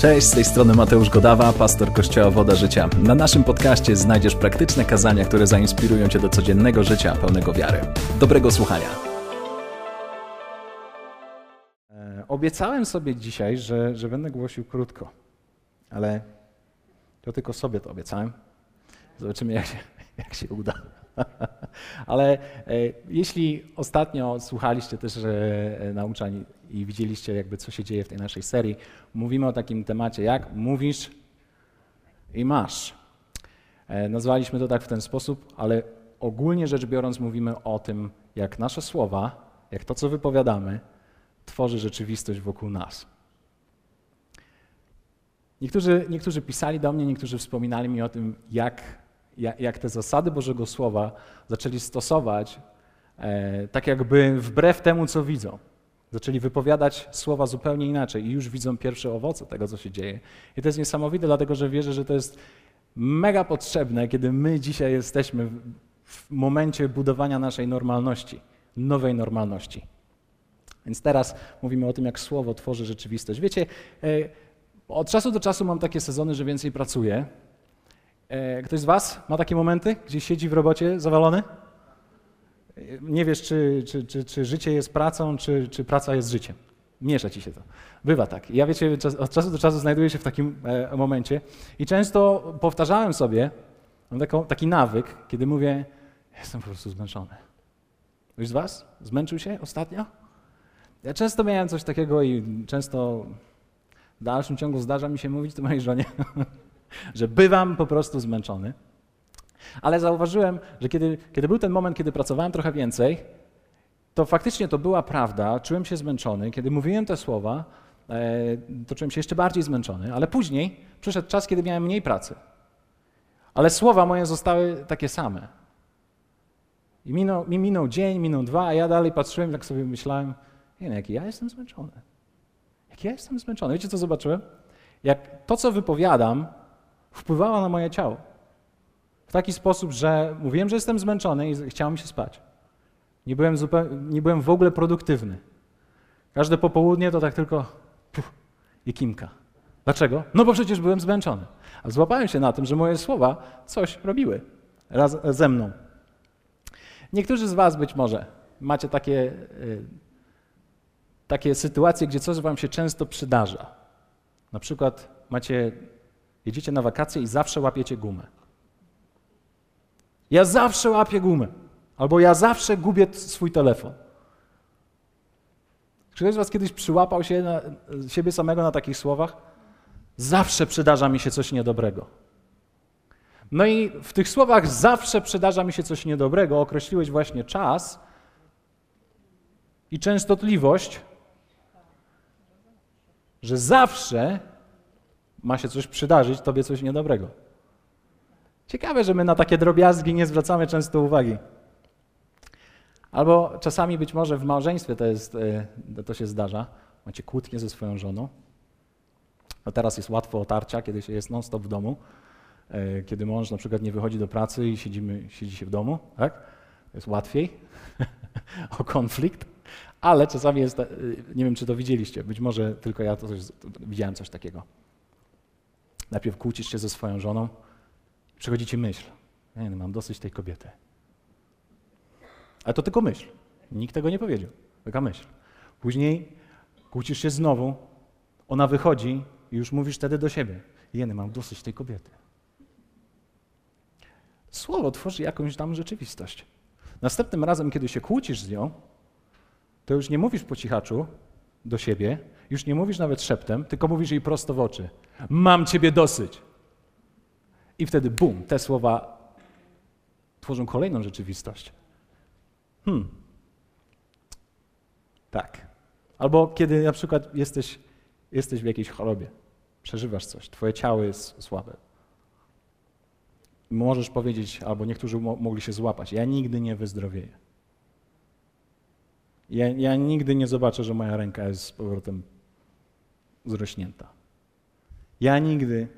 Cześć, z tej strony Mateusz Godawa, pastor Kościoła Woda Życia. Na naszym podcaście znajdziesz praktyczne kazania, które zainspirują Cię do codziennego życia pełnego wiary. Dobrego słuchania. E, Obiecałem sobie dzisiaj, że, że będę głosił krótko, ale to tylko sobie to obiecałem. Zobaczymy, jak się, jak się uda. Ale e, jeśli ostatnio słuchaliście też e, nauczań i widzieliście jakby co się dzieje w tej naszej serii, mówimy o takim temacie jak mówisz i masz. E, nazwaliśmy to tak w ten sposób, ale ogólnie rzecz biorąc mówimy o tym, jak nasze słowa, jak to co wypowiadamy, tworzy rzeczywistość wokół nas. Niektórzy, niektórzy pisali do mnie, niektórzy wspominali mi o tym, jak, jak, te zasady Bożego Słowa zaczęli stosować e, tak jakby wbrew temu, co widzą. Zaczęli wypowiadać słowa zupełnie inaczej i już widzą pierwsze owoce tego, co się dzieje. I to jest niesamowite, dlatego że wierzę, że to jest mega potrzebne, kiedy my dzisiaj jesteśmy w, w momencie budowania naszej normalności, nowej normalności. Więc teraz mówimy o tym, jak słowo tworzy rzeczywistość. Wiecie, e, od czasu do czasu mam takie sezony, że więcej pracuję. E, Ktoś z Was ma takie momenty, gdzie siedzi w robocie zawalony? Nie wiesz, czy, czy, czy, czy życie jest pracą, czy, czy praca jest życiem. Miesza ci się to. Bywa tak. Ja wiecie, od czasu do czasu znajduję się w takim e, momencie i często powtarzałem sobie, mam taką, taki nawyk, kiedy mówię, jestem po prostu zmęczony. Ktoś z Was zmęczył się ostatnio? Ja często miałem coś takiego i często w dalszym ciągu zdarza mi się mówić to mojej żonie, że bywam po prostu zmęczony. Ale zauważyłem, że kiedy, kiedy był ten moment, kiedy pracowałem trochę więcej, to faktycznie to była prawda, czułem się zmęczony. Kiedy mówiłem te słowa, e, to czułem się jeszcze bardziej zmęczony, ale później przyszedł czas, kiedy miałem mniej pracy. Ale słowa moje zostały takie same. I minął, mi minął dzień, minął dwa, a ja dalej patrzyłem, tak sobie myślałem, nie no, jaki ja jestem zmęczony. Jak ja jestem zmęczony. Wiecie, co zobaczyłem? Jak to, co wypowiadam, wpływało na moje ciało. W taki sposób, że mówiłem, że jestem zmęczony i chciałem się spać. Nie byłem, zupełnie, nie byłem w ogóle produktywny. Każde popołudnie to tak tylko puf, i kimka. Dlaczego? No bo przecież byłem zmęczony. A złapałem się na tym, że moje słowa coś robiły raz, ze mną. Niektórzy z Was być może macie takie, y, takie sytuacje, gdzie coś Wam się często przydarza. Na przykład macie, jedziecie na wakacje i zawsze łapiecie gumę. Ja zawsze łapię gumę. Albo ja zawsze gubię swój telefon. Czy ktoś z Was kiedyś przyłapał się na, siebie samego na takich słowach? Zawsze przydarza mi się coś niedobrego. No i w tych słowach zawsze przydarza mi się coś niedobrego określiłeś właśnie czas i częstotliwość, że zawsze ma się coś przydarzyć, tobie coś niedobrego. Ciekawe, że my na takie drobiazgi nie zwracamy często uwagi. Albo czasami być może w małżeństwie to, jest, e, to się zdarza. Macie kłótnię ze swoją żoną. No teraz jest łatwo otarcia, kiedy się jest non-stop w domu. E, Kiedy mąż na przykład nie wychodzi do pracy i siedzimy, siedzi się w domu, tak? Jest łatwiej o konflikt, ale czasami jest, e, nie wiem czy to widzieliście, być może tylko ja to coś, widziałem coś takiego. Najpierw kłócisz się ze swoją żoną, przychodzi ci myśl, nie, mam dosyć tej kobiety. Ale to tylko myśl. Nikt tego nie powiedział. Taka myśl. Później kłócisz się znowu, ona wychodzi i już mówisz wtedy do siebie. Jeny, mam dosyć tej kobiety. Słowo tworzy jakąś tam rzeczywistość. Następnym razem, kiedy się kłócisz z nią, to już nie mówisz po cichaczu do siebie, już nie mówisz nawet szeptem, tylko mówisz jej prosto w oczy. Mam ciebie dosyć. I wtedy bum, te słowa tworzą kolejną rzeczywistość. Hmm. Tak. Albo kiedy na przykład jesteś, jesteś w jakiejś chorobie, przeżywasz coś, twoje ciało jest słabe. Możesz powiedzieć, albo niektórzy mo- mogli się złapać, ja nigdy nie wyzdrowieję. Ja, ja nigdy nie zobaczę, że moja ręka jest z powrotem zrośnięta. Ja nigdy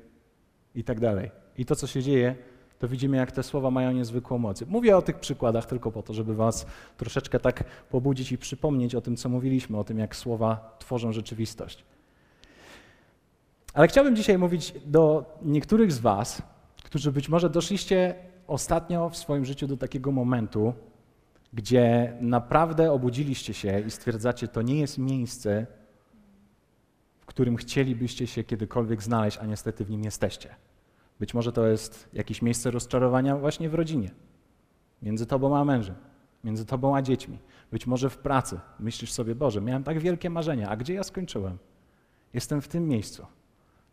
i tak dalej. I to, co się dzieje, to widzimy, jak te słowa mają niezwykłą moc. Mówię o tych przykładach tylko po to, żeby Was troszeczkę tak pobudzić i przypomnieć o tym, co mówiliśmy, o tym, jak słowa tworzą rzeczywistość. Ale chciałbym dzisiaj mówić do niektórych z Was, którzy być może doszliście ostatnio w swoim życiu do takiego momentu, gdzie naprawdę obudziliście się i stwierdzacie, to nie jest miejsce, w którym chcielibyście się kiedykolwiek znaleźć, a niestety w nim jesteście. Być może to jest jakieś miejsce rozczarowania właśnie w rodzinie, między tobą a mężem, między tobą a dziećmi, być może w pracy. Myślisz sobie, Boże, miałem tak wielkie marzenia, a gdzie ja skończyłem? Jestem w tym miejscu.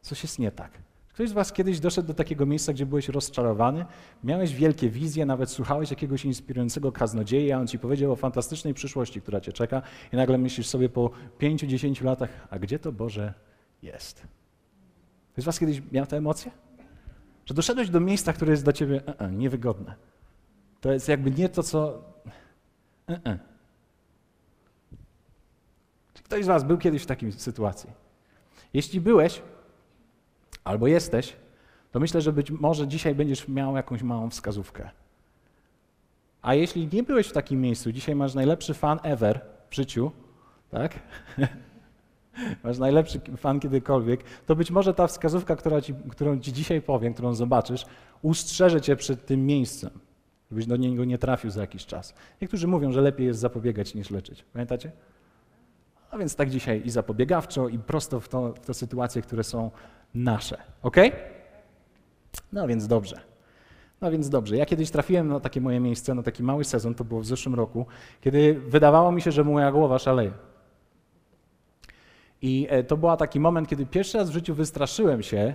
Coś jest nie tak. Ktoś z Was kiedyś doszedł do takiego miejsca, gdzie byłeś rozczarowany, miałeś wielkie wizje, nawet słuchałeś jakiegoś inspirującego kaznodzieja, on ci powiedział o fantastycznej przyszłości, która cię czeka, i nagle myślisz sobie po pięciu, dziesięciu latach, a gdzie to Boże jest? Ktoś z Was kiedyś miał te emocje? Że doszedłeś do miejsca, które jest dla ciebie e -e, niewygodne. To jest jakby nie to, co. E Czy ktoś z Was był kiedyś w takiej sytuacji? Jeśli byłeś, albo jesteś, to myślę, że być może dzisiaj będziesz miał jakąś małą wskazówkę. A jeśli nie byłeś w takim miejscu, dzisiaj masz najlepszy fan ever w życiu, tak? masz najlepszy fan kiedykolwiek, to być może ta wskazówka, ci, którą ci dzisiaj powiem, którą zobaczysz, ustrzeże cię przed tym miejscem, żebyś do niego nie trafił za jakiś czas. Niektórzy mówią, że lepiej jest zapobiegać niż leczyć. Pamiętacie? A więc tak dzisiaj i zapobiegawczo, i prosto w, to, w te sytuacje, które są nasze. Ok? No więc dobrze. No więc dobrze. Ja kiedyś trafiłem na takie moje miejsce, na taki mały sezon, to było w zeszłym roku, kiedy wydawało mi się, że moja głowa szaleje. I e, to był taki moment, kiedy pierwszy raz w życiu wystraszyłem się,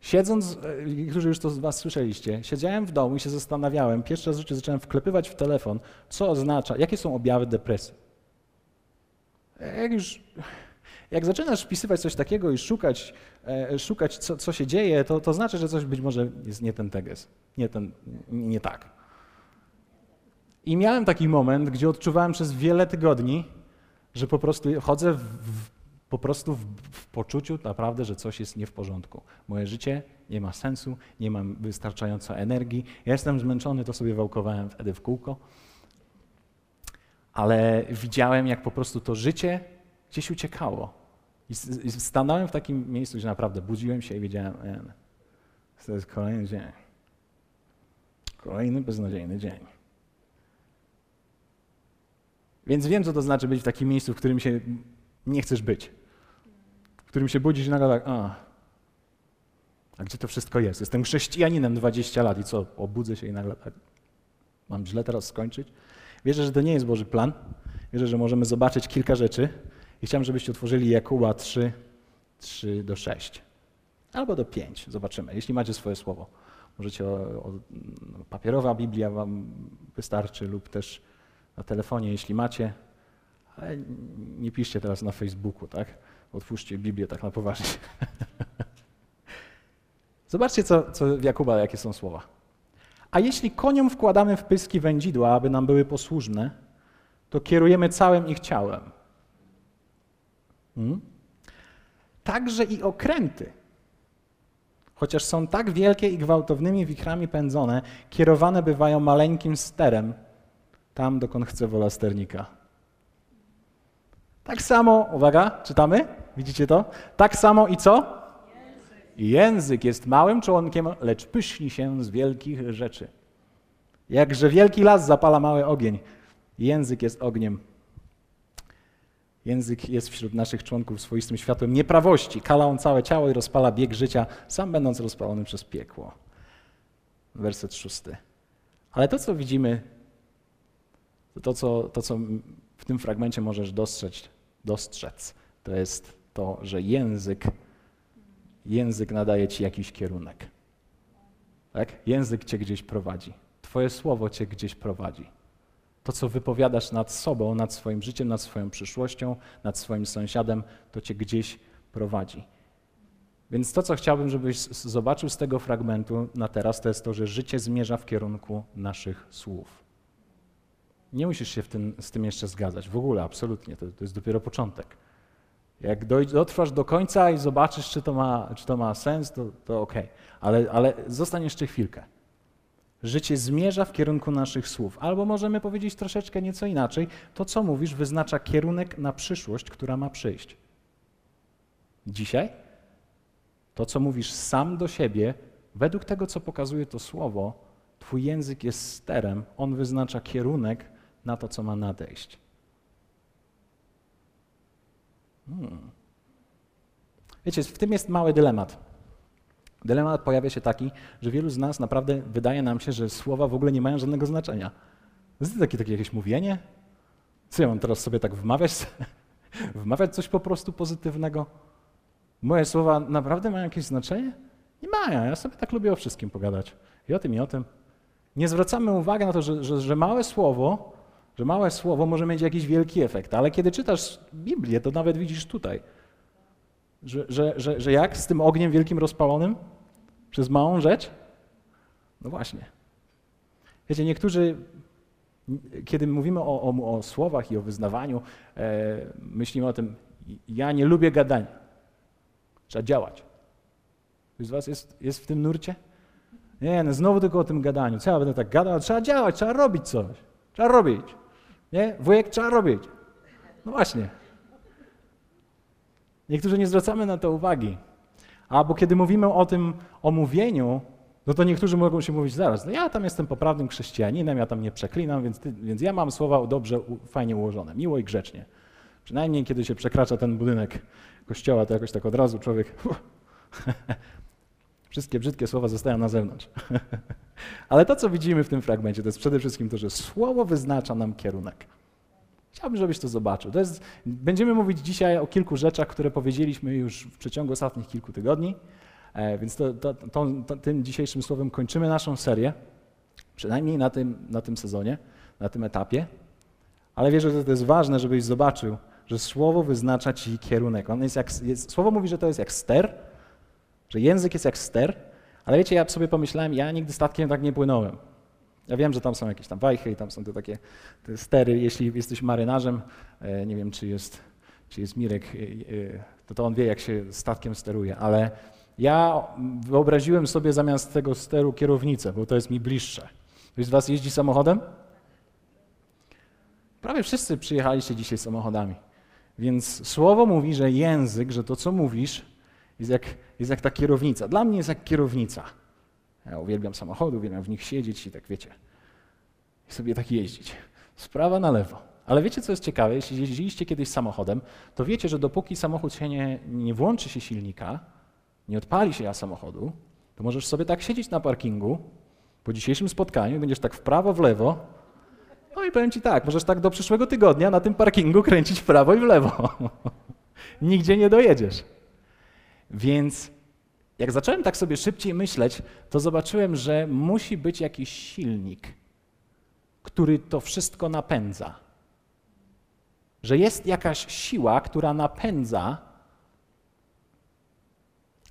siedząc, e, którzy już to z Was słyszeliście, siedziałem w domu i się zastanawiałem, pierwszy raz w życiu zacząłem wklepywać w telefon, co oznacza, jakie są objawy depresji. Jak już jak zaczynasz wpisywać coś takiego i szukać, e, szukać co, co się dzieje, to, to znaczy, że coś być może jest nie ten teges, nie, ten, nie tak. I miałem taki moment, gdzie odczuwałem przez wiele tygodni, że po prostu chodzę w, po prostu w, w, poczuciu naprawdę, że coś jest nie w porządku. Moje życie nie ma sensu, nie mam wystarczająco energii. Ja jestem zmęczony, to sobie wałkowałem wtedy w kółko. Ale widziałem, jak po prostu to życie gdzieś uciekało. I stanąłem w takim miejscu, gdzie naprawdę budziłem się i wiedziałem, to jest kolejny dzień. Kolejny beznadziejny dzień. Więc wiem, co to znaczy być w takim miejscu, w którym się nie chcesz być. W którym się budzisz i nagle tak, a, a gdzie to wszystko jest? Jestem chrześcijaninem 20 lat i co, obudzę się i nagle tak, mam źle teraz skończyć? Wierzę, że to nie jest Boży plan. Wierzę, że możemy zobaczyć kilka rzeczy, i chciałem, żebyście otworzyli Jakuba 3, 3 do 6. Albo do 5, zobaczymy, jeśli macie swoje słowo. Możecie, o, o, papierowa Biblia wam wystarczy lub też na telefonie, jeśli macie. Ale nie piszcie teraz na Facebooku, tak? Otwórzcie Biblię tak na poważnie. Zobaczcie, co, co w Jakuba, jakie są słowa. A jeśli koniom wkładamy w pyski wędzidła, aby nam były posłużne, to kierujemy całym ich ciałem. Hmm? Także i okręty, chociaż są tak wielkie i gwałtownymi wichrami pędzone, kierowane bywają maleńkim sterem tam, dokąd chce wola sternika. Tak samo, uwaga, czytamy? Widzicie to? Tak samo i co? Język jest małym członkiem, lecz pyszni się z wielkich rzeczy. Jakże wielki las zapala mały ogień, język jest ogniem Język jest wśród naszych członków swoistym światłem nieprawości. Kala on całe ciało i rozpala bieg życia, sam będąc rozpalony przez piekło. Werset szósty. Ale to, co widzimy, to, to, co, to, co w tym fragmencie możesz dostrzec, dostrzec, to jest to, że język, język nadaje ci jakiś kierunek. Tak? Język cię gdzieś prowadzi. Twoje słowo cię gdzieś prowadzi. To, co wypowiadasz nad sobą, nad swoim życiem, nad swoją przyszłością, nad swoim sąsiadem, to cię gdzieś prowadzi. Więc to, co chciałbym, żebyś zobaczył z tego fragmentu na teraz, to jest to, że życie zmierza w kierunku naszych słów. Nie musisz się tym, z tym jeszcze zgadzać. W ogóle, absolutnie. To, to jest dopiero początek. Jak dotrwasz do końca i zobaczysz, czy to ma, czy to ma sens, to, to ok. Ale, ale zostań jeszcze chwilkę. Życie zmierza w kierunku naszych słów. Albo możemy powiedzieć troszeczkę nieco inaczej. To, co mówisz, wyznacza kierunek na przyszłość, która ma przyjść. Dzisiaj To, co mówisz sam do siebie, według tego, co pokazuje to słowo, Twój język jest sterem, on wyznacza kierunek na to, co ma nadejść. Hmm. Wiecie, w tym jest mały dylemat. Dylemat pojawia się taki, że wielu z nas naprawdę wydaje nam się, że słowa w ogóle nie mają żadnego znaczenia. Jest to takie, takie jakieś mówienie? Co ja mam teraz sobie tak wmawiać? wmawiać coś po prostu pozytywnego? Moje słowa naprawdę mają jakieś znaczenie? Nie mają. Ja sobie tak lubię o wszystkim pogadać. I o tym, i o tym. Nie zwracamy uwagi na to, że, że, że małe słowo, że małe słowo może mieć jakiś wielki efekt, ale kiedy czytasz Biblię, to nawet widzisz tutaj, że, że, że, że jak z tym ogniem wielkim rozpalonym przez małą rzecz? No właśnie. Wiecie, niektórzy, kiedy mówimy o, o, o słowach i o wyznawaniu, e, myślimy o tym, ja nie lubię gadania. Trzeba działać. Ktoś z Was jest, jest w tym nurcie? Nie, no znowu tylko o tym gadaniu. Co ja będę tak gadał? Trzeba działać, trzeba robić coś. Trzeba robić. Nie? Wujek trzeba robić. No właśnie. Niektórzy nie zwracamy na to uwagi. Albo kiedy mówimy o tym omówieniu, no to niektórzy mogą się mówić zaraz, no ja tam jestem poprawnym chrześcijaninem, ja tam nie przeklinam, więc, ty, więc ja mam słowa dobrze, fajnie ułożone, miło i grzecznie. Przynajmniej kiedy się przekracza ten budynek kościoła, to jakoś tak od razu człowiek Wszystkie brzydkie słowa zostają na zewnątrz. Ale to, co widzimy w tym fragmencie, to jest przede wszystkim to, że słowo wyznacza nam kierunek. Chciałbym, żebyś to zobaczył. To jest, będziemy mówić dzisiaj o kilku rzeczach, które powiedzieliśmy już w przeciągu ostatnich kilku tygodni, e, więc to, to, to, tym dzisiejszym słowem kończymy naszą serię, przynajmniej na tym, na tym sezonie, na tym etapie. Ale wierzę, że to jest ważne, żebyś zobaczył, że słowo wyznacza ci kierunek. On jest jak, jest, słowo mówi, że to jest jak ster, że język jest jak ster, ale wiecie, ja sobie pomyślałem, ja nigdy statkiem tak nie płynąłem. Ja wiem, że tam są jakieś tam wajchy i tam są te takie te stery. Jeśli jesteś marynarzem, e, nie wiem, czy jest, czy jest Mirek, e, e, to, to on wie, jak się statkiem steruje, ale ja wyobraziłem sobie zamiast tego steru kierownicę, bo to jest mi bliższe. Ktoś z was jeździ samochodem? Prawie wszyscy przyjechaliście dzisiaj samochodami. Więc słowo mówi, że język, że to, co mówisz, jest jak, jest jak ta kierownica. Dla mnie jest jak kierownica. Ja uwielbiam samochody, uwielbiam w nich siedzieć i tak wiecie, i sobie tak jeździć. Sprawa na lewo. Ale wiecie, co jest ciekawe? Jeśli jeździliście kiedyś samochodem, to wiecie, że dopóki samochód się nie, nie włączy się silnika, nie odpali się ja samochodu, to możesz sobie tak siedzieć na parkingu po dzisiejszym spotkaniu, będziesz tak w prawo, w lewo. No i powiem ci tak, możesz tak do przyszłego tygodnia na tym parkingu kręcić w prawo i w lewo. Nigdzie nie dojedziesz. Więc jak zacząłem tak sobie szybciej myśleć, to zobaczyłem, że musi być jakiś silnik, który to wszystko napędza. Że jest jakaś siła, która napędza,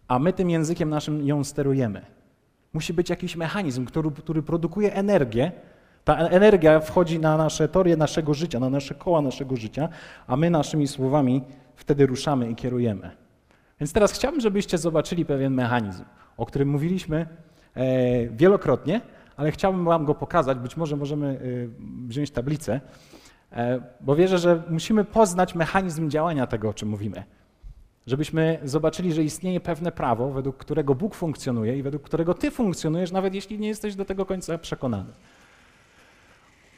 a my tym językiem naszym ją sterujemy. Musi być jakiś mechanizm, który, który produkuje energię. Ta energia wchodzi na nasze torie naszego życia, na nasze koła naszego życia, a my naszymi słowami wtedy ruszamy i kierujemy. Więc teraz chciałbym, żebyście zobaczyli pewien mechanizm, o którym mówiliśmy e, wielokrotnie, ale chciałbym Wam go pokazać. Być może możemy e, wziąć tablicę, e, bo wierzę, że musimy poznać mechanizm działania tego, o czym mówimy. Żebyśmy zobaczyli, że istnieje pewne prawo, według którego Bóg funkcjonuje i według którego Ty funkcjonujesz, nawet jeśli nie jesteś do tego końca przekonany.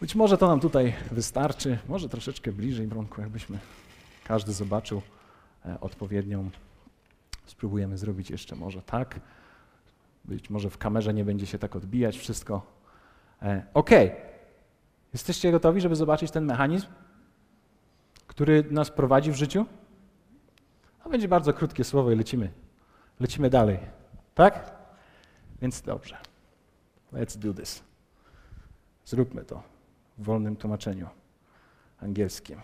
Być może to nam tutaj wystarczy, może troszeczkę bliżej, Bronku, jakbyśmy każdy zobaczył odpowiednią Spróbujemy zrobić jeszcze może tak. Być może w kamerze nie będzie się tak odbijać wszystko. E, ok. Jesteście gotowi, żeby zobaczyć ten mechanizm, który nas prowadzi w życiu? To będzie bardzo krótkie słowo i lecimy. Lecimy dalej. Tak? Więc dobrze. Let's do this. Zróbmy to w wolnym tłumaczeniu angielskim.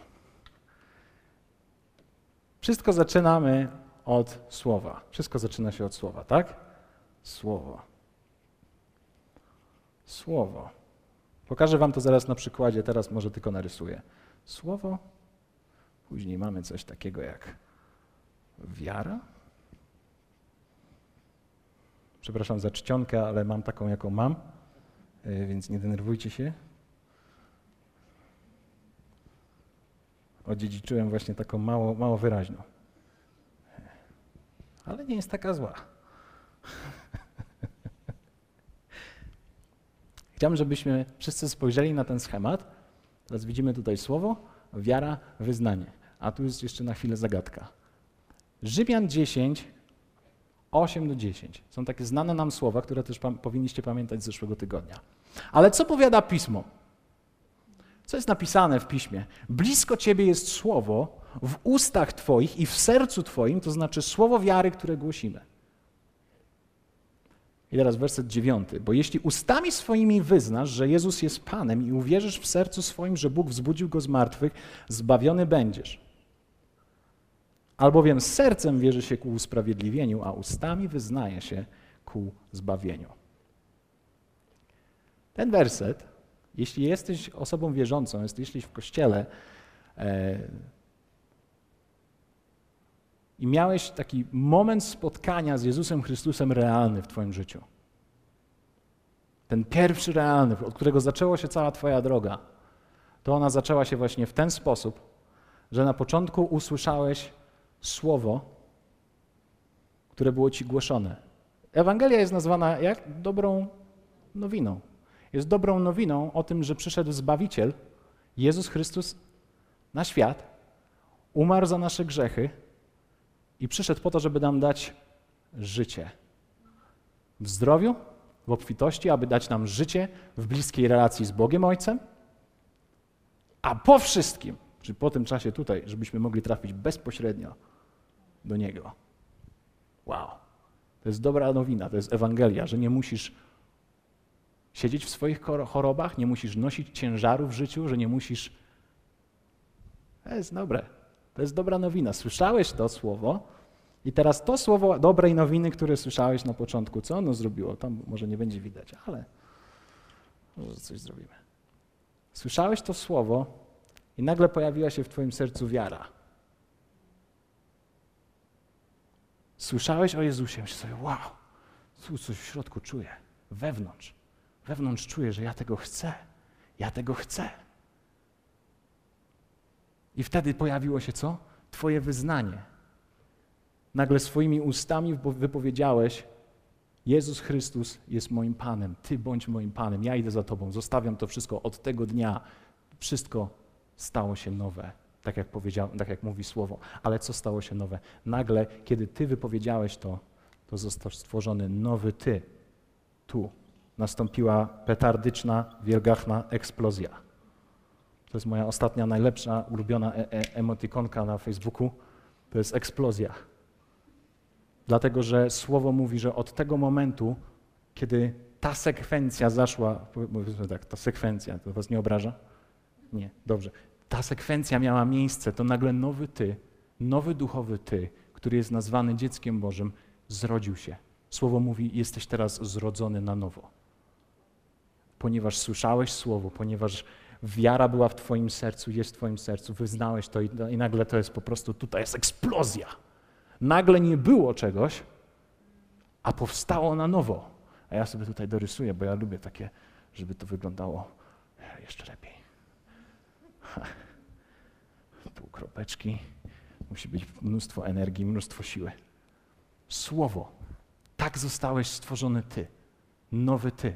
Wszystko zaczynamy od słowa. Wszystko zaczyna się od słowa, tak? Słowo. Słowo. Pokażę Wam to zaraz na przykładzie, teraz może tylko narysuję. Słowo, później mamy coś takiego jak wiara. Przepraszam za czcionkę, ale mam taką, jaką mam, e, więc nie denerwujcie się. Odziedziczyłem właśnie taką mało, mało wyraźną. Ale nie jest taka zła. Chciałbym, żebyśmy wszyscy spojrzeli na ten schemat. Teraz widzimy tutaj słowo, wiara, wyznanie. A tu jest jeszcze na chwilę zagadka. Rzymian 10, 8 do 10. Są takie znane nam słowa, które też powinniście pamiętać z zeszłego tygodnia. Ale co powiada pismo? Co jest napisane w piśmie? Blisko ciebie jest słowo w ustach twoich i w sercu twoim, to znaczy słowo wiary, które głosimy. I teraz werset dziewiąty. Bo jeśli ustami swoimi wyznasz, że Jezus jest Panem i uwierzysz w sercu swoim, że Bóg wzbudził go z martwych, zbawiony będziesz. Albowiem sercem wierzy się ku usprawiedliwieniu, a ustami wyznaje się ku zbawieniu. Ten werset, jeśli jesteś osobą wierzącą, jesteś w kościele e, i miałeś taki moment spotkania z Jezusem Chrystusem realny w Twoim życiu, ten pierwszy realny, od którego zaczęła się cała Twoja droga, to ona zaczęła się właśnie w ten sposób, że na początku usłyszałeś słowo, które było Ci głoszone. Ewangelia jest nazwana jak dobrą nowiną. Jest dobrą nowiną o tym, że przyszedł Zbawiciel, Jezus Chrystus, na świat, umarł za nasze grzechy i przyszedł po to, żeby nam dać życie. W zdrowiu, w obfitości, aby dać nam życie w bliskiej relacji z Bogiem Ojcem, a po wszystkim, czyli po tym czasie tutaj, żebyśmy mogli trafić bezpośrednio do Niego. Wow. To jest dobra nowina, to jest Ewangelia, że nie musisz siedzieć w swoich chorobach, nie musisz nosić ciężaru w życiu, że nie musisz. To jest dobre. To jest dobra nowina. Słyszałeś to słowo i teraz to słowo dobrej nowiny, które słyszałeś na początku, co ono zrobiło? Tam może nie będzie widać, ale może coś zrobimy. Słyszałeś to słowo i nagle pojawiła się w Twoim sercu wiara. Słyszałeś o Jezusie, myślisz sobie, wow, tu coś w środku czuję, wewnątrz. Wewnątrz czuję, że ja tego chcę. Ja tego chcę. I wtedy pojawiło się co? Twoje wyznanie. Nagle swoimi ustami wypowiedziałeś: Jezus Chrystus jest moim Panem, Ty bądź moim Panem, ja idę za Tobą, zostawiam to wszystko. Od tego dnia wszystko stało się nowe tak jak, powiedział, tak jak mówi słowo. Ale co stało się nowe? Nagle, kiedy Ty wypowiedziałeś to, to został stworzony nowy Ty. Tu nastąpiła petardyczna, wielgachna eksplozja. To jest moja ostatnia, najlepsza, ulubiona e e emotikonka na Facebooku. To jest eksplozja. Dlatego, że słowo mówi, że od tego momentu, kiedy ta sekwencja zaszła, powiedzmy tak, ta sekwencja, to was nie obraża? Nie, dobrze ta sekwencja miała miejsce, to nagle nowy ty, nowy duchowy ty, który jest nazwany dzieckiem Bożym, zrodził się. Słowo mówi: Jesteś teraz zrodzony na nowo. Ponieważ słyszałeś słowo, ponieważ wiara była w Twoim sercu, jest w Twoim sercu, wyznałeś to i, i nagle to jest po prostu tutaj jest eksplozja. Nagle nie było czegoś, a powstało na nowo. A ja sobie tutaj dorysuję, bo ja lubię takie, żeby to wyglądało jeszcze lepiej. Tu kropeczki. Musi być mnóstwo energii, mnóstwo siły. Słowo. Tak zostałeś stworzony Ty. Nowy Ty.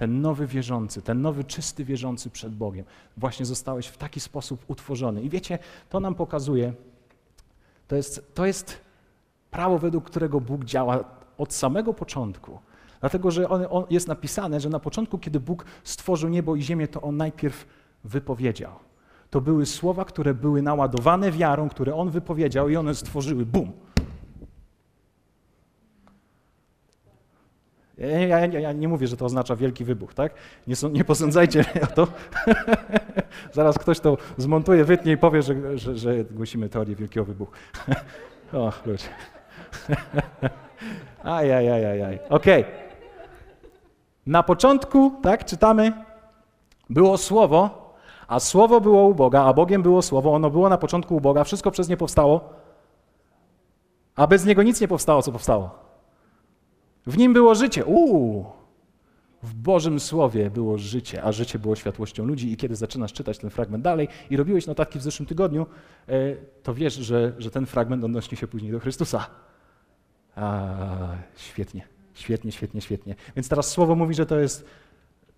Ten nowy wierzący, ten nowy czysty wierzący przed Bogiem. Właśnie zostałeś w taki sposób utworzony. I wiecie, to nam pokazuje, to jest, to jest prawo, według którego Bóg działa od samego początku. Dlatego, że on, on jest napisane, że na początku, kiedy Bóg stworzył niebo i ziemię, to On najpierw wypowiedział. To były słowa, które były naładowane wiarą, które on wypowiedział i one stworzyły bum. Ja, ja, ja, nie mówię, że to oznacza wielki wybuch, tak? Nie, nie posądzajcie o to. Zaraz ktoś to zmontuje, wytnie i powie, że, że, że głosimy teorię wielkiego wybuchu. o, ludzie. Ajajajajaj. Okej. Okay. Na początku, tak, czytamy, było słowo, a słowo było u Boga, a Bogiem było słowo, ono było na początku u Boga, wszystko przez nie powstało, a bez niego nic nie powstało, co powstało. W nim było życie. Uuu! W Bożym Słowie było życie, a życie było światłością ludzi. I kiedy zaczynasz czytać ten fragment dalej i robiłeś notatki w zeszłym tygodniu, e, to wiesz, że, że ten fragment odnosi się później do Chrystusa. A, świetnie, świetnie, świetnie, świetnie. Więc teraz słowo mówi, że to jest,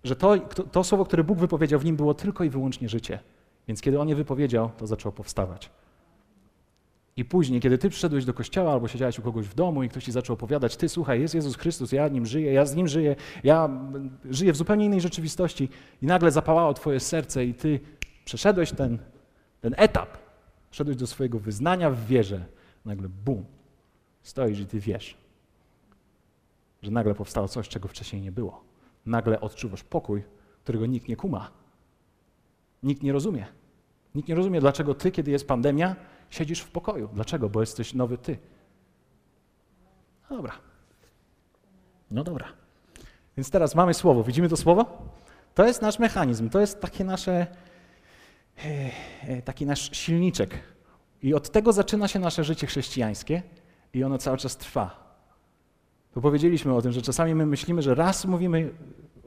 że to, to słowo, które Bóg wypowiedział w nim było tylko i wyłącznie życie. Więc kiedy on je wypowiedział, to zaczęło powstawać. I później, kiedy ty przyszedłeś do kościoła albo siedziałeś u kogoś w domu i ktoś ci zaczął opowiadać, ty słuchaj, jest Jezus Chrystus, ja nim żyję, ja z nim żyję, ja żyję w zupełnie innej rzeczywistości i nagle zapałało twoje serce i ty przeszedłeś ten, ten etap, szedłeś do swojego wyznania w wierze, nagle bum, stoisz i ty wiesz, że nagle powstało coś, czego wcześniej nie było. Nagle odczuwasz pokój, którego nikt nie kuma. Nikt nie rozumie. Nikt nie rozumie, dlaczego ty, kiedy jest pandemia, siedzisz w pokoju. Dlaczego? Bo jesteś nowy ty. No dobra. No dobra. Więc teraz mamy słowo. Widzimy to słowo? To jest nasz mechanizm, to jest takie nasze, e, e, taki nasz silniczek. I od tego zaczyna się nasze życie chrześcijańskie i ono cały czas trwa. To powiedzieliśmy o tym, że czasami my myślimy, że raz mówimy,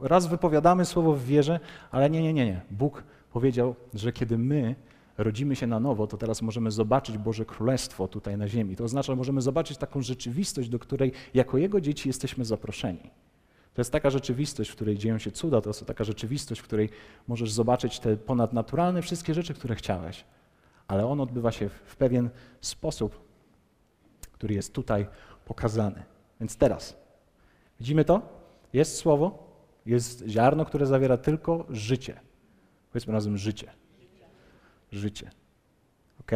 raz wypowiadamy słowo w wierze, ale nie, nie, nie, nie. Bóg powiedział, że kiedy my rodzimy się na nowo, to teraz możemy zobaczyć Boże Królestwo tutaj na ziemi. To oznacza, że możemy zobaczyć taką rzeczywistość, do której jako Jego dzieci jesteśmy zaproszeni. To jest taka rzeczywistość, w której dzieją się cuda, to jest taka rzeczywistość, w której możesz zobaczyć te ponadnaturalne wszystkie rzeczy, które chciałeś. Ale on odbywa się w pewien sposób, który jest tutaj pokazany. Więc teraz, widzimy to? Jest słowo, jest ziarno, które zawiera tylko życie. Powiedzmy razem życie życie. Ok?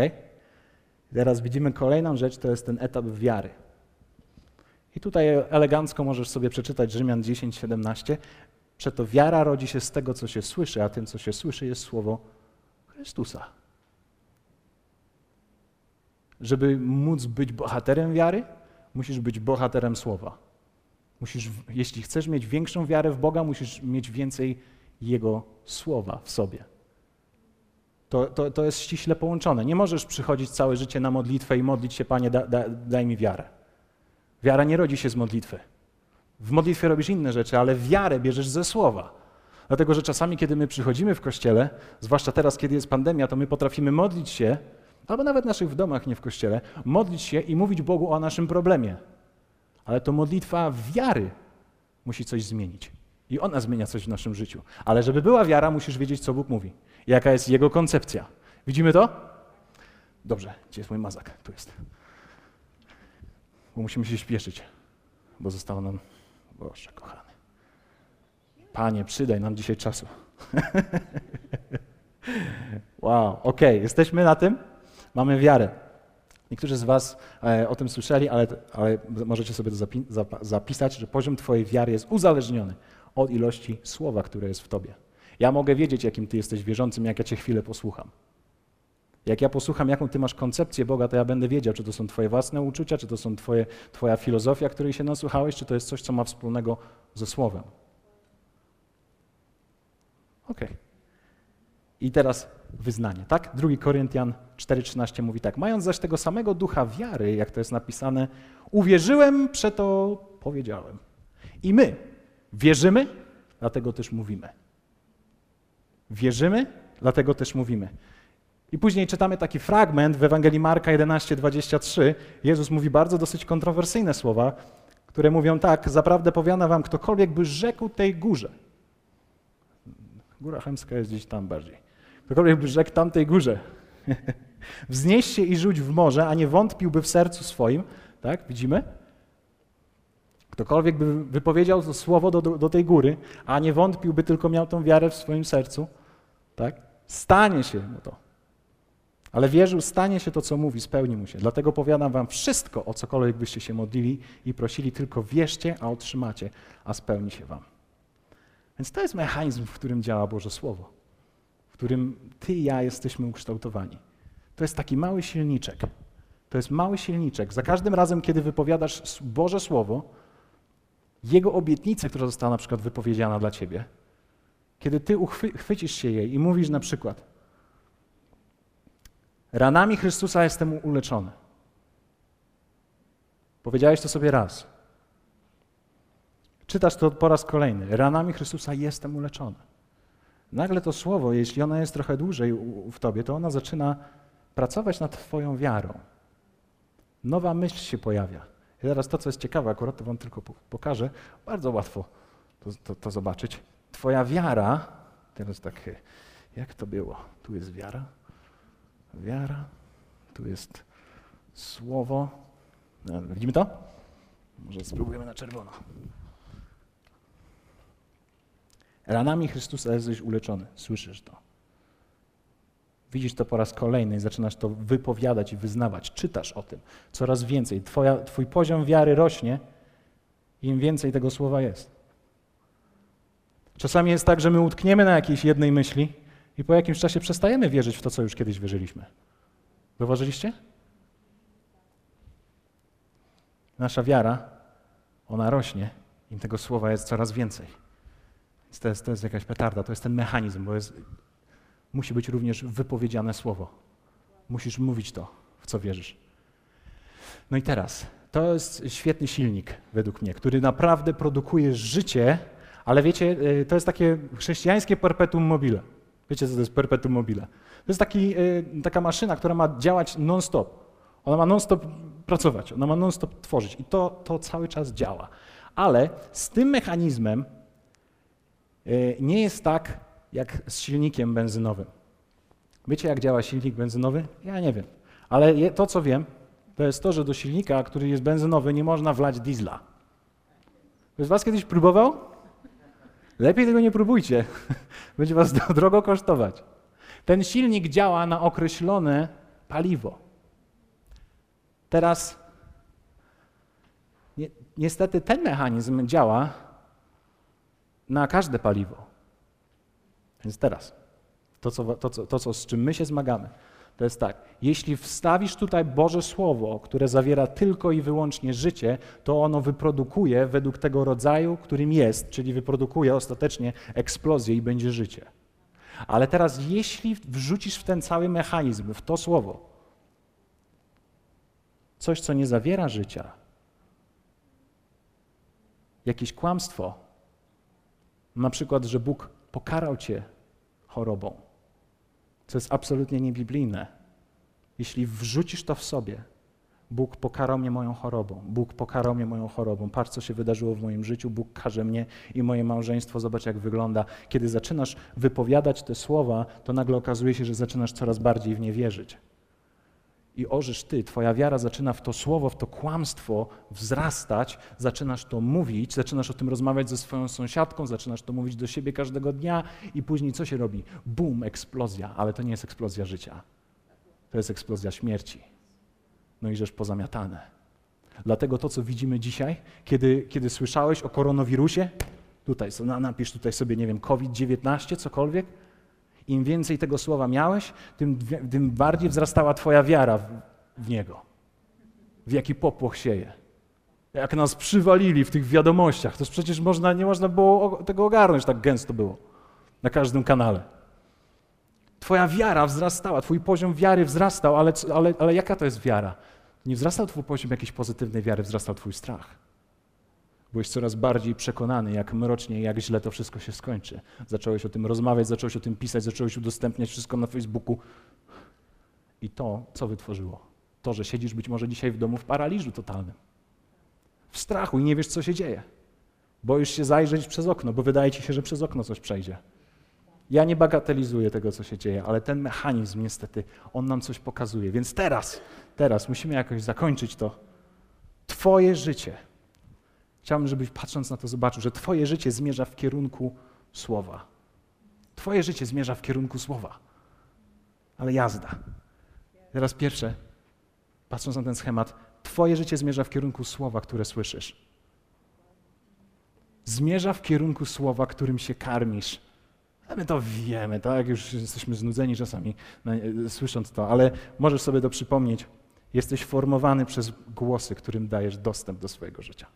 Teraz widzimy kolejną rzecz, to jest ten etap wiary. I tutaj elegancko możesz sobie przeczytać Rzymian 10, 17. Przeto wiara rodzi się z tego, co się słyszy, a tym, co się słyszy, jest słowo Chrystusa. Żeby móc być bohaterem wiary, musisz być bohaterem słowa. Musisz, jeśli chcesz mieć większą wiarę w Boga, musisz mieć więcej Jego słowa w sobie. To, to, to jest ściśle połączone. Nie możesz przychodzić całe życie na modlitwę i modlić się, Panie, da, da, daj mi wiarę. Wiara nie rodzi się z modlitwy. W modlitwie robisz inne rzeczy, ale wiarę bierzesz ze słowa. Dlatego, że czasami, kiedy my przychodzimy w kościele, zwłaszcza teraz, kiedy jest pandemia, to my potrafimy modlić się, albo nawet naszych w domach, nie w kościele, modlić się i mówić Bogu o naszym problemie. Ale to modlitwa wiary musi coś zmienić. I ona zmienia coś w naszym życiu. Ale żeby była wiara, musisz wiedzieć, co Bóg mówi jaka jest jego koncepcja. Widzimy to? Dobrze, gdzie jest mój mazak? Tu jest. Bo musimy się śpieszyć, bo zostało nam. Boże, kochany. Panie, przydaj nam dzisiaj czasu. wow, okej, jesteśmy na tym. Mamy wiarę. Niektórzy z Was e, o tym słyszeli, ale, ale możecie sobie to zapi zapisać, że poziom Twojej wiary jest uzależniony od ilości słowa, które jest w Tobie. Ja mogę wiedzieć, jakim ty jesteś wierzącym, jak ja cię chwilę posłucham. Jak ja posłucham, jaką ty masz koncepcję Boga, to ja będę wiedział, czy to są twoje własne uczucia, czy to są twoje, twoja filozofia, której się nasłuchałeś, czy to jest coś, co ma wspólnego ze Słowem. Ok. I teraz wyznanie, tak? 2 Koryntian 4,13 mówi tak. Mając zaś tego samego ducha wiary, jak to jest napisane, uwierzyłem, przeto powiedziałem. I my wierzymy, dlatego też mówimy. Wierzymy, dlatego też mówimy. I później czytamy taki fragment w Ewangelii Marka 11:23. Jezus mówi bardzo dosyć kontrowersyjne słowa, które mówią tak: Zaprawdę powiada wam, ktokolwiek by rzekł tej górze. Góra Chemska jest gdzieś tam bardziej. Ktokolwiek by rzekł tamtej górze. Wznieś się i rzuć w morze, a nie wątpiłby w sercu swoim. Tak, widzimy? Ktokolwiek by wypowiedział to słowo do, do, tej góry, a nie wątpiłby, tylko miał tą wiarę w swoim sercu, tak? Stanie się mu to. Ale wierzył, stanie się to, co mówi, spełni mu się. Dlatego powiadam wam wszystko, o cokolwiek byście się modlili i prosili, tylko wierzcie, a otrzymacie, a spełni się wam. Więc to jest mechanizm, w którym działa Boże Słowo, w którym ty i ja jesteśmy ukształtowani. To jest taki mały silniczek. To jest mały silniczek. Za każdym razem, kiedy wypowiadasz Boże Słowo, Jego obietnicę, która została na przykład wypowiedziana dla ciebie, kiedy ty uchwycisz się jej i mówisz na przykład, ranami Chrystusa jestem uleczony. Powiedziałeś to sobie raz. Czytasz to po raz kolejny. Ranami Chrystusa jestem uleczony. Nagle to słowo, jeśli ono jest trochę dłużej w tobie, to ono zaczyna pracować nad twoją wiarą. Nowa myśl się pojawia. I teraz to, co jest ciekawe, akurat to wam tylko pokażę, bardzo łatwo to, to, to zobaczyć. Twoja wiara, teraz tak, jak to było? Tu jest wiara, wiara, tu jest słowo. No, widzimy to? Może spróbujemy na czerwono. Ranami Chrystusa jesteś uleczony. Słyszysz to. Widzisz to po raz kolejny i zaczynasz to wypowiadać i wyznawać. Czytasz o tym coraz więcej. Twoja, twój poziom wiary rośnie, im więcej tego słowa jest. Czasami jest tak, że my utkniemy na jakiejś jednej myśli i po jakimś czasie przestajemy wierzyć w to, co już kiedyś wierzyliśmy. Zauważyliście? Nasza wiara, ona rośnie, im tego słowa jest coraz więcej. Więc to jest, to jest jakaś petarda, to jest ten mechanizm, bo jest, musi być również wypowiedziane słowo. Musisz mówić to, w co wierzysz. No i teraz, to jest świetny silnik, według mnie, który naprawdę produkuje życie, ale wiecie, y, to jest takie chrześcijańskie perpetuum mobile. Wiecie, co to jest perpetuum mobile? To jest taki, y, taka maszyna, która ma działać non-stop. Ona ma non-stop pracować, ona ma non-stop tworzyć i to, to cały czas działa. Ale z tym mechanizmem y, nie jest tak, jak z silnikiem benzynowym. Wiecie, jak działa silnik benzynowy? Ja nie wiem. Ale to, co wiem, to jest to, że do silnika, który jest benzynowy, nie można wlać diesla. Ktoś Was kiedyś próbował? Lepiej tego nie próbujcie. Będzie Was drogo kosztować. Ten silnik działa na określone paliwo. Teraz ni niestety ten mechanizm działa na każde paliwo. Więc teraz, to, co, to, co, to co, z czym my się zmagamy, to jest tak, jeśli wstawisz tutaj Boże Słowo, które zawiera tylko i wyłącznie życie, to ono wyprodukuje według tego rodzaju, którym jest, czyli wyprodukuje ostatecznie eksplozję i będzie życie. Ale teraz, jeśli wrzucisz w ten cały mechanizm, w to Słowo, coś, co nie zawiera życia, jakieś kłamstwo, na przykład, że Bóg pokarał cię chorobą, co jest absolutnie niebiblijne. Jeśli wrzucisz to w sobie, Bóg pokarał mnie moją chorobą, Bóg pokarał mnie moją chorobą, patrz co się wydarzyło w moim życiu, Bóg karze mnie i moje małżeństwo, zobacz jak wygląda. Kiedy zaczynasz wypowiadać te słowa, to nagle okazuje się, że zaczynasz coraz bardziej w nie wierzyć i orzesz ty, twoja wiara zaczyna w to słowo, w to kłamstwo wzrastać, zaczynasz to mówić, zaczynasz o tym rozmawiać ze swoją sąsiadką, zaczynasz to mówić do siebie każdego dnia i później co się robi? Bum, eksplozja, ale to nie jest eksplozja życia. To jest eksplozja śmierci. No i rzecz pozamiatane. Dlatego to, co widzimy dzisiaj, kiedy, kiedy słyszałeś o koronawirusie, tutaj napisz tutaj sobie, nie wiem, COVID-19, cokolwiek, im więcej tego słowa miałeś, tym, tym bardziej wzrastała Twoja wiara w, w Niego. W jaki popłoch sieje. Jak nas przywalili w tych wiadomościach, to przecież można, nie można było tego ogarnąć, tak gęsto było na każdym kanale. Twoja wiara wzrastała, Twój poziom wiary wzrastał, ale, ale, ale jaka to jest wiara? Nie wzrastał Twój poziom jakiejś pozytywnej wiary, wzrastał Twój strach. Byłeś coraz bardziej przekonany, jak mrocznie, jak źle to wszystko się skończy. Zacząłeś o tym rozmawiać, zacząłeś o tym pisać, zacząłeś udostępniać wszystko na Facebooku. I to, co wytworzyło? To, że siedzisz być może dzisiaj w domu w paraliżu totalnym. W strachu i nie wiesz, co się dzieje. Boisz się zajrzeć przez okno, bo wydaje ci się, że przez okno coś przejdzie. Ja nie bagatelizuję tego, co się dzieje, ale ten mechanizm niestety, on nam coś pokazuje. Więc teraz, teraz musimy jakoś zakończyć to. Twoje życie Chciałbym, żebyś patrząc na to zobaczył, że Twoje życie zmierza w kierunku Słowa. Twoje życie zmierza w kierunku Słowa. Ale jazda. Teraz pierwsze, patrząc na ten schemat, Twoje życie zmierza w kierunku Słowa, które słyszysz. Zmierza w kierunku Słowa, którym się karmisz. A my to wiemy, tak? Już jesteśmy znudzeni czasami no, słysząc to, ale możesz sobie to przypomnieć. Jesteś formowany przez głosy, którym dajesz dostęp do swojego życia.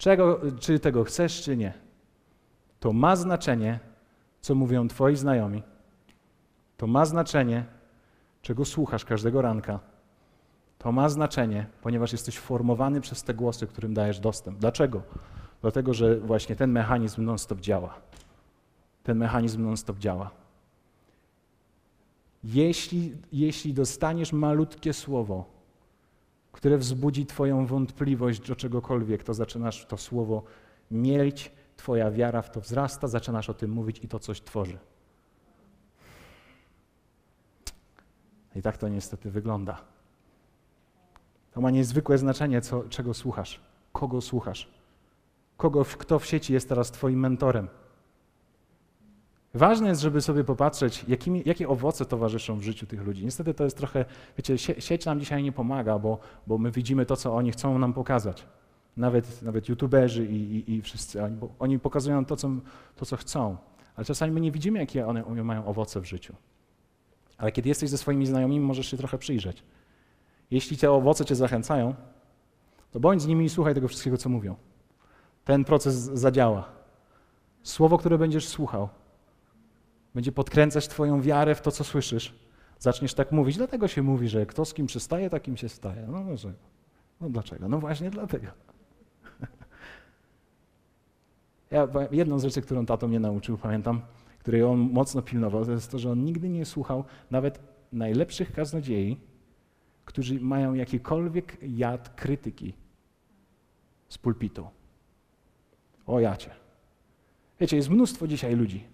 Czego, czy tego chcesz, czy nie. To ma znaczenie, co mówią Twoi znajomi. To ma znaczenie, czego słuchasz każdego ranka. To ma znaczenie, ponieważ jesteś formowany przez te głosy, którym dajesz dostęp. Dlaczego? Dlatego, że właśnie ten mechanizm non-stop działa. Ten mechanizm non-stop działa. Jeśli, jeśli dostaniesz malutkie słowo, które wzbudzi Twoją wątpliwość do czegokolwiek, to zaczynasz to słowo mieć, Twoja wiara w to wzrasta, zaczynasz o tym mówić i to coś tworzy. I tak to niestety wygląda. To ma niezwykłe znaczenie, co, czego słuchasz, kogo słuchasz, kogo, kto w sieci jest teraz Twoim mentorem. Ważne jest, żeby sobie popatrzeć, jakimi, jakie owoce towarzyszą w życiu tych ludzi. Niestety to jest trochę, wiecie, sieć nam dzisiaj nie pomaga, bo, bo my widzimy to, co oni chcą nam pokazać. Nawet, nawet youtuberzy i, i, i wszyscy, oni, oni pokazują to co, to, co chcą. Ale czasami my nie widzimy, jakie one mają owoce w życiu. Ale kiedy jesteś ze swoimi znajomymi, możesz się trochę przyjrzeć. Jeśli te owoce cię zachęcają, to bądź z nimi i słuchaj tego wszystkiego, co mówią. Ten proces zadziała. Słowo, które będziesz słuchał, będzie podkręcać Twoją wiarę w to, co słyszysz. Zaczniesz tak mówić, dlatego się mówi, że kto z kim przystaje, takim się staje. No dlaczego? No dlaczego? No właśnie dlatego. Ja, jedną z rzeczy, którą tato mnie nauczył, pamiętam, której on mocno pilnował, to jest to, że on nigdy nie słuchał nawet najlepszych kaznodziei, którzy mają jakikolwiek jad krytyki z pulpitu. O jacie. Wiecie, jest mnóstwo dzisiaj ludzi,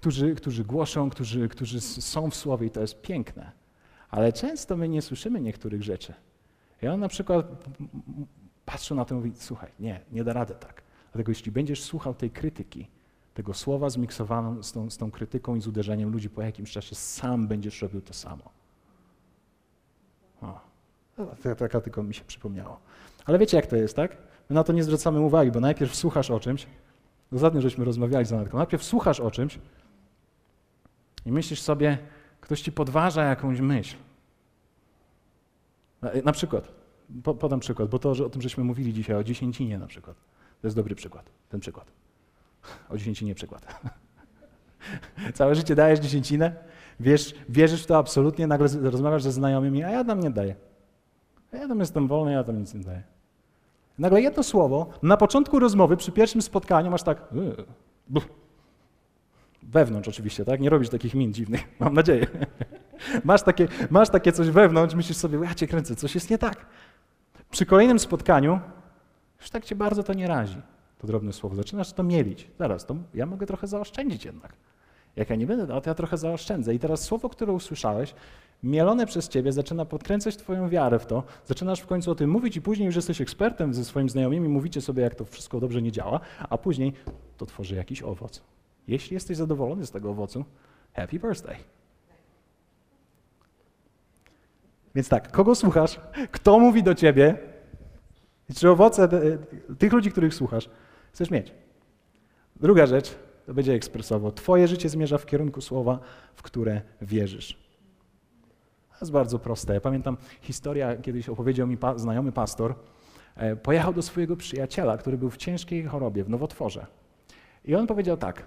którzy, którzy głoszą, którzy, którzy są w słowie i to jest piękne. Ale często my nie słyszymy niektórych rzeczy. I on na przykład patrzy na to i mówi, słuchaj, nie, nie da rady tak. Dlatego jeśli będziesz słuchał tej krytyki, tego słowa zmiksowaną z tą, z tą krytyką i z uderzeniem ludzi po jakimś czasie, sam będziesz robił to samo. O, taka tylko mi się przypomniało. Ale wiecie jak to jest, tak? My na to nie zwracamy uwagi, bo najpierw słuchasz o czymś, ostatnio żeśmy rozmawiali z Anatką, najpierw słuchasz o czymś i myślisz sobie, ktoś ci podważa jakąś myśl. Na przykład, podam przykład, bo to że o tym żeśmy mówili dzisiaj, o dziesięcinie na przykład. To jest dobry przykład, ten przykład. O dziesięcinie przykład. Całe życie dajesz dziesięcinę, wiesz, wierzysz w to absolutnie, nagle rozmawiasz ze znajomymi, a ja tam nie daję. Ja tam jestem wolny, ja tam nic nie daję. Nagle jedno słowo, na początku rozmowy, przy pierwszym spotkaniu masz tak, yy, wewnątrz oczywiście, tak? Nie robisz takich min dziwnych, mam nadzieję. masz, takie, masz takie coś wewnątrz, myślisz sobie, ja cię kręcę, coś jest nie tak. Przy kolejnym spotkaniu już tak cię bardzo to nie razi, to drobne słowo. Zaczynasz to mielić. Zaraz, to ja mogę trochę zaoszczędzić jednak. Jak ja nie będę dał, to ja trochę zaoszczędzę. I teraz słowo, które usłyszałeś, mielone przez ciebie, zaczyna podkręcać twoją wiarę w to. Zaczynasz w końcu o tym mówić i później już jesteś ekspertem ze swoimi znajomymi, mówicie sobie, jak to wszystko dobrze nie działa, a później to tworzy jakiś owoc. Jeśli jesteś zadowolony z tego owocu, happy birthday. Więc tak, kogo słuchasz? Kto mówi do ciebie? Czy owoce tych ludzi, których słuchasz, chcesz mieć? Druga rzecz, to będzie ekspresowo. Twoje życie zmierza w kierunku słowa, w które wierzysz. To jest bardzo proste. Ja pamiętam historia, kiedyś opowiedział mi pa, znajomy pastor, e, pojechał do swojego przyjaciela, który był w ciężkiej chorobie, w nowotworze. I on powiedział tak,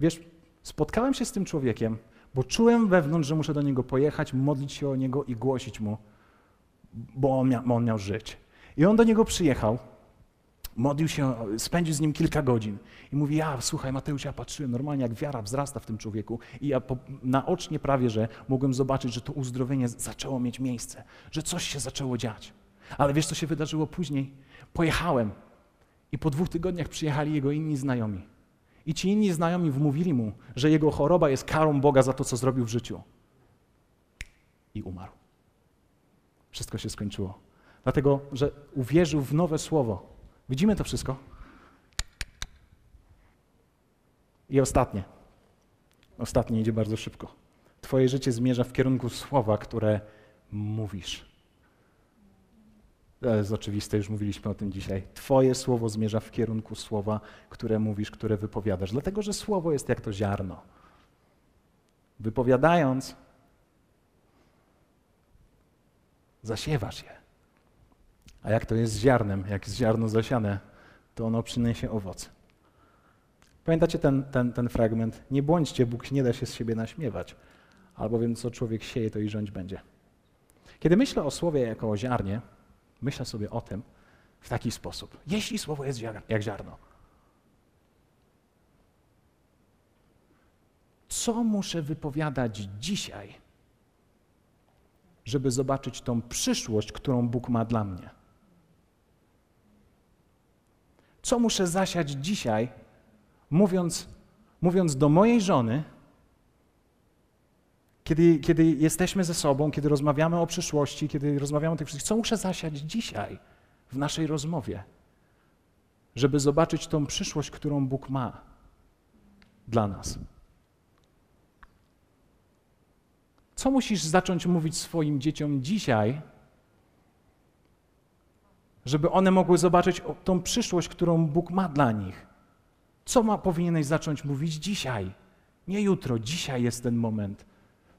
wiesz, spotkałem się z tym człowiekiem, bo czułem wewnątrz, że muszę do niego pojechać, modlić się o niego i głosić mu, bo on, mia, on miał żyć. I on do niego przyjechał, modlił się, spędził z nim kilka godzin i mówi, ja słuchaj Mateusz, ja patrzyłem normalnie jak wiara wzrasta w tym człowieku i ja po, naocznie prawie, że mogłem zobaczyć, że to uzdrowienie zaczęło mieć miejsce, że coś się zaczęło dziać. Ale wiesz, co się wydarzyło później? Pojechałem i po dwóch tygodniach przyjechali jego inni znajomi. I ci inni znajomi wmówili mu, że jego choroba jest karą Boga za to, co zrobił w życiu. I umarł. Wszystko się skończyło. Dlatego, że uwierzył w nowe słowo. Widzimy to wszystko? I ostatnie. Ostatnie idzie bardzo szybko. Twoje życie zmierza w kierunku słowa, które mówisz. To jest oczywiste, już mówiliśmy o tym dzisiaj. Twoje słowo zmierza w kierunku słowa, które mówisz, które wypowiadasz. Dlatego, że słowo jest jak to ziarno. Wypowiadając, zasiewasz je. A jak to jest z ziarnem, jak jest ziarno zasiane, to ono przyniesie owoce. Pamiętacie ten, ten, ten fragment? Nie bądźcie, Bóg nie da się z siebie naśmiewać, albowiem co człowiek sieje, to i rządź będzie. Kiedy myślę o słowie jako o ziarnie, myślę sobie o tym w taki sposób. Jeśli słowo jest jak ziarno, co muszę wypowiadać dzisiaj, żeby zobaczyć tą przyszłość, którą Bóg ma dla mnie? Co muszę zasiać dzisiaj, mówiąc, mówiąc do mojej żony, kiedy, kiedy jesteśmy ze sobą, kiedy rozmawiamy o przyszłości, kiedy rozmawiamy o tych wszystkich, co muszę zasiać dzisiaj w naszej rozmowie, żeby zobaczyć tą przyszłość, którą Bóg ma dla nas? Co musisz zacząć mówić swoim dzieciom dzisiaj, żeby one mogły zobaczyć tą przyszłość, którą Bóg ma dla nich? Co ma, powinieneś zacząć mówić dzisiaj? Nie jutro, dzisiaj jest ten moment.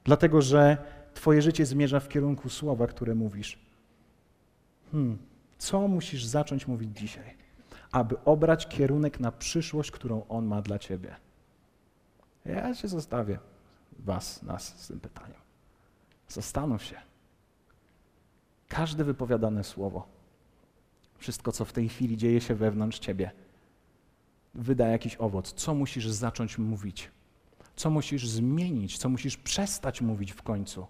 Dlatego, że Twoje życie zmierza w kierunku słowa, które mówisz. Hmm. Co musisz zacząć mówić dzisiaj, aby obrać kierunek na przyszłość, którą On ma dla Ciebie? Ja się zostawię Was, nas z tym pytaniem. Zastanów się. Każde wypowiadane słowo, wszystko, co w tej chwili dzieje się wewnątrz Ciebie, wyda jakiś owoc. Co musisz zacząć mówić? Co musisz zmienić? Co musisz przestać mówić w końcu?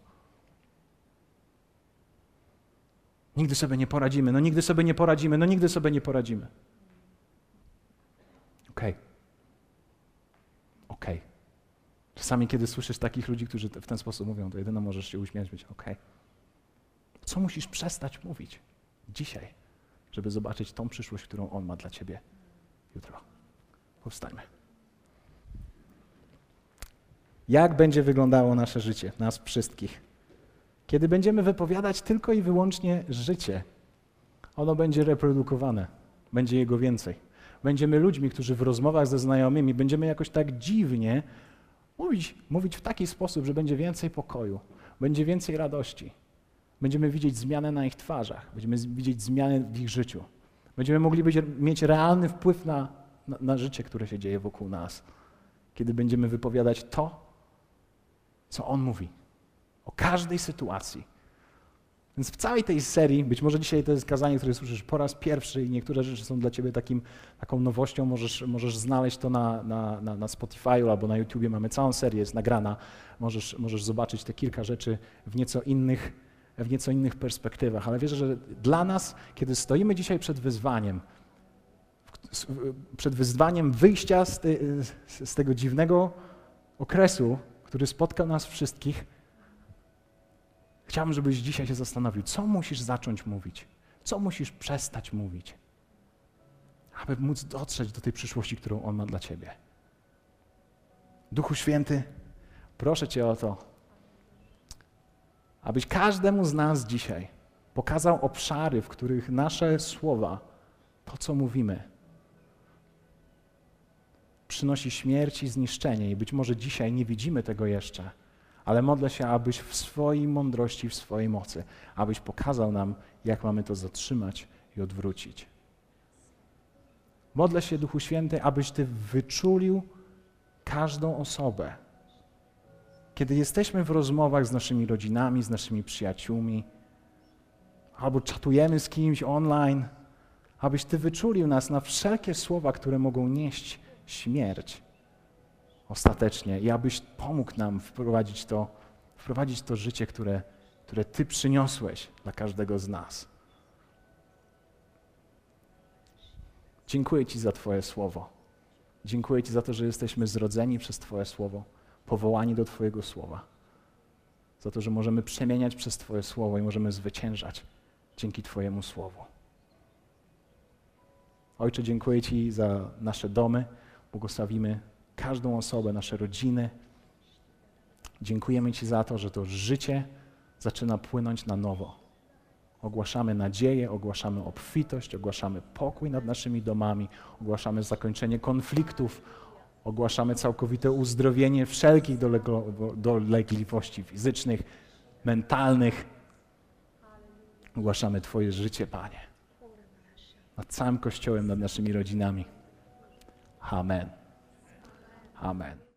Nigdy sobie nie poradzimy, no nigdy sobie nie poradzimy, no nigdy sobie nie poradzimy. Okej. Okay. Okej. Okay. Czasami, kiedy słyszysz takich ludzi, którzy w ten sposób mówią, to jedyno możesz się uśmiać, być okej. Okay. Co musisz przestać mówić dzisiaj, żeby zobaczyć tą przyszłość, którą On ma dla Ciebie jutro? Powstańmy. Jak będzie wyglądało nasze życie, nas wszystkich? Kiedy będziemy wypowiadać tylko i wyłącznie życie, ono będzie reprodukowane, będzie jego więcej. Będziemy ludźmi, którzy w rozmowach ze znajomymi będziemy jakoś tak dziwnie mówić, mówić w taki sposób, że będzie więcej pokoju, będzie więcej radości. Będziemy widzieć zmianę na ich twarzach, będziemy widzieć zmianę w ich życiu. Będziemy mogli być, mieć realny wpływ na, na, na życie, które się dzieje wokół nas, kiedy będziemy wypowiadać to, co On mówi o każdej sytuacji. Więc w całej tej serii, być może dzisiaj to jest kazanie, które słyszysz po raz pierwszy i niektóre rzeczy są dla ciebie takim, taką nowością, możesz, możesz znaleźć to na, na, na, na Spotify albo na YouTubie, mamy całą serię, jest nagrana, możesz, możesz zobaczyć te kilka rzeczy w nieco innych, w nieco innych perspektywach. Ale wierzę, że dla nas, kiedy stoimy dzisiaj przed wyzwaniem, przed wyzwaniem wyjścia z, z tego dziwnego okresu, który spotkał nas wszystkich, chciałbym, żebyś dzisiaj się zastanowił, co musisz zacząć mówić, co musisz przestać mówić, aby móc dotrzeć do tej przyszłości, którą On ma dla Ciebie. Duchu Święty, proszę Cię o to, abyś każdemu z nas dzisiaj pokazał obszary, w których nasze słowa, to co mówimy, przynosi śmierć i zniszczenie. I być może dzisiaj nie widzimy tego jeszcze, ale modlę się, abyś w swojej mądrości, w swojej mocy, abyś pokazał nam, jak mamy to zatrzymać i odwrócić. Modlę się, Duchu Święty, abyś Ty wyczulił każdą osobę. Kiedy jesteśmy w rozmowach z naszymi rodzinami, z naszymi przyjaciółmi, albo czatujemy z kimś online, abyś Ty wyczulił nas na wszelkie słowa, które mogą nieść śmierć ostatecznie i abyś pomógł nam wprowadzić to, wprowadzić to życie, które, które Ty przyniosłeś dla każdego z nas. Dziękuję Ci za Twoje słowo. Dziękuję Ci za to, że jesteśmy zrodzeni przez Twoje słowo, powołani do Twojego słowa. Za to, że możemy przemieniać przez Twoje słowo i możemy zwyciężać dzięki Twojemu słowu. Ojcze, dziękuję Ci za nasze domy. Błogosławimy każdą osobę, nasze rodziny. Dziękujemy Ci za to, że to życie zaczyna płynąć na nowo. Ogłaszamy nadzieję, ogłaszamy obfitość, ogłaszamy pokój nad naszymi domami, ogłaszamy zakończenie konfliktów, ogłaszamy całkowite uzdrowienie wszelkich dolegliwości fizycznych, mentalnych. Ogłaszamy Twoje życie, Panie, nad całym Kościołem, nad naszymi rodzinami. 阿门，阿门。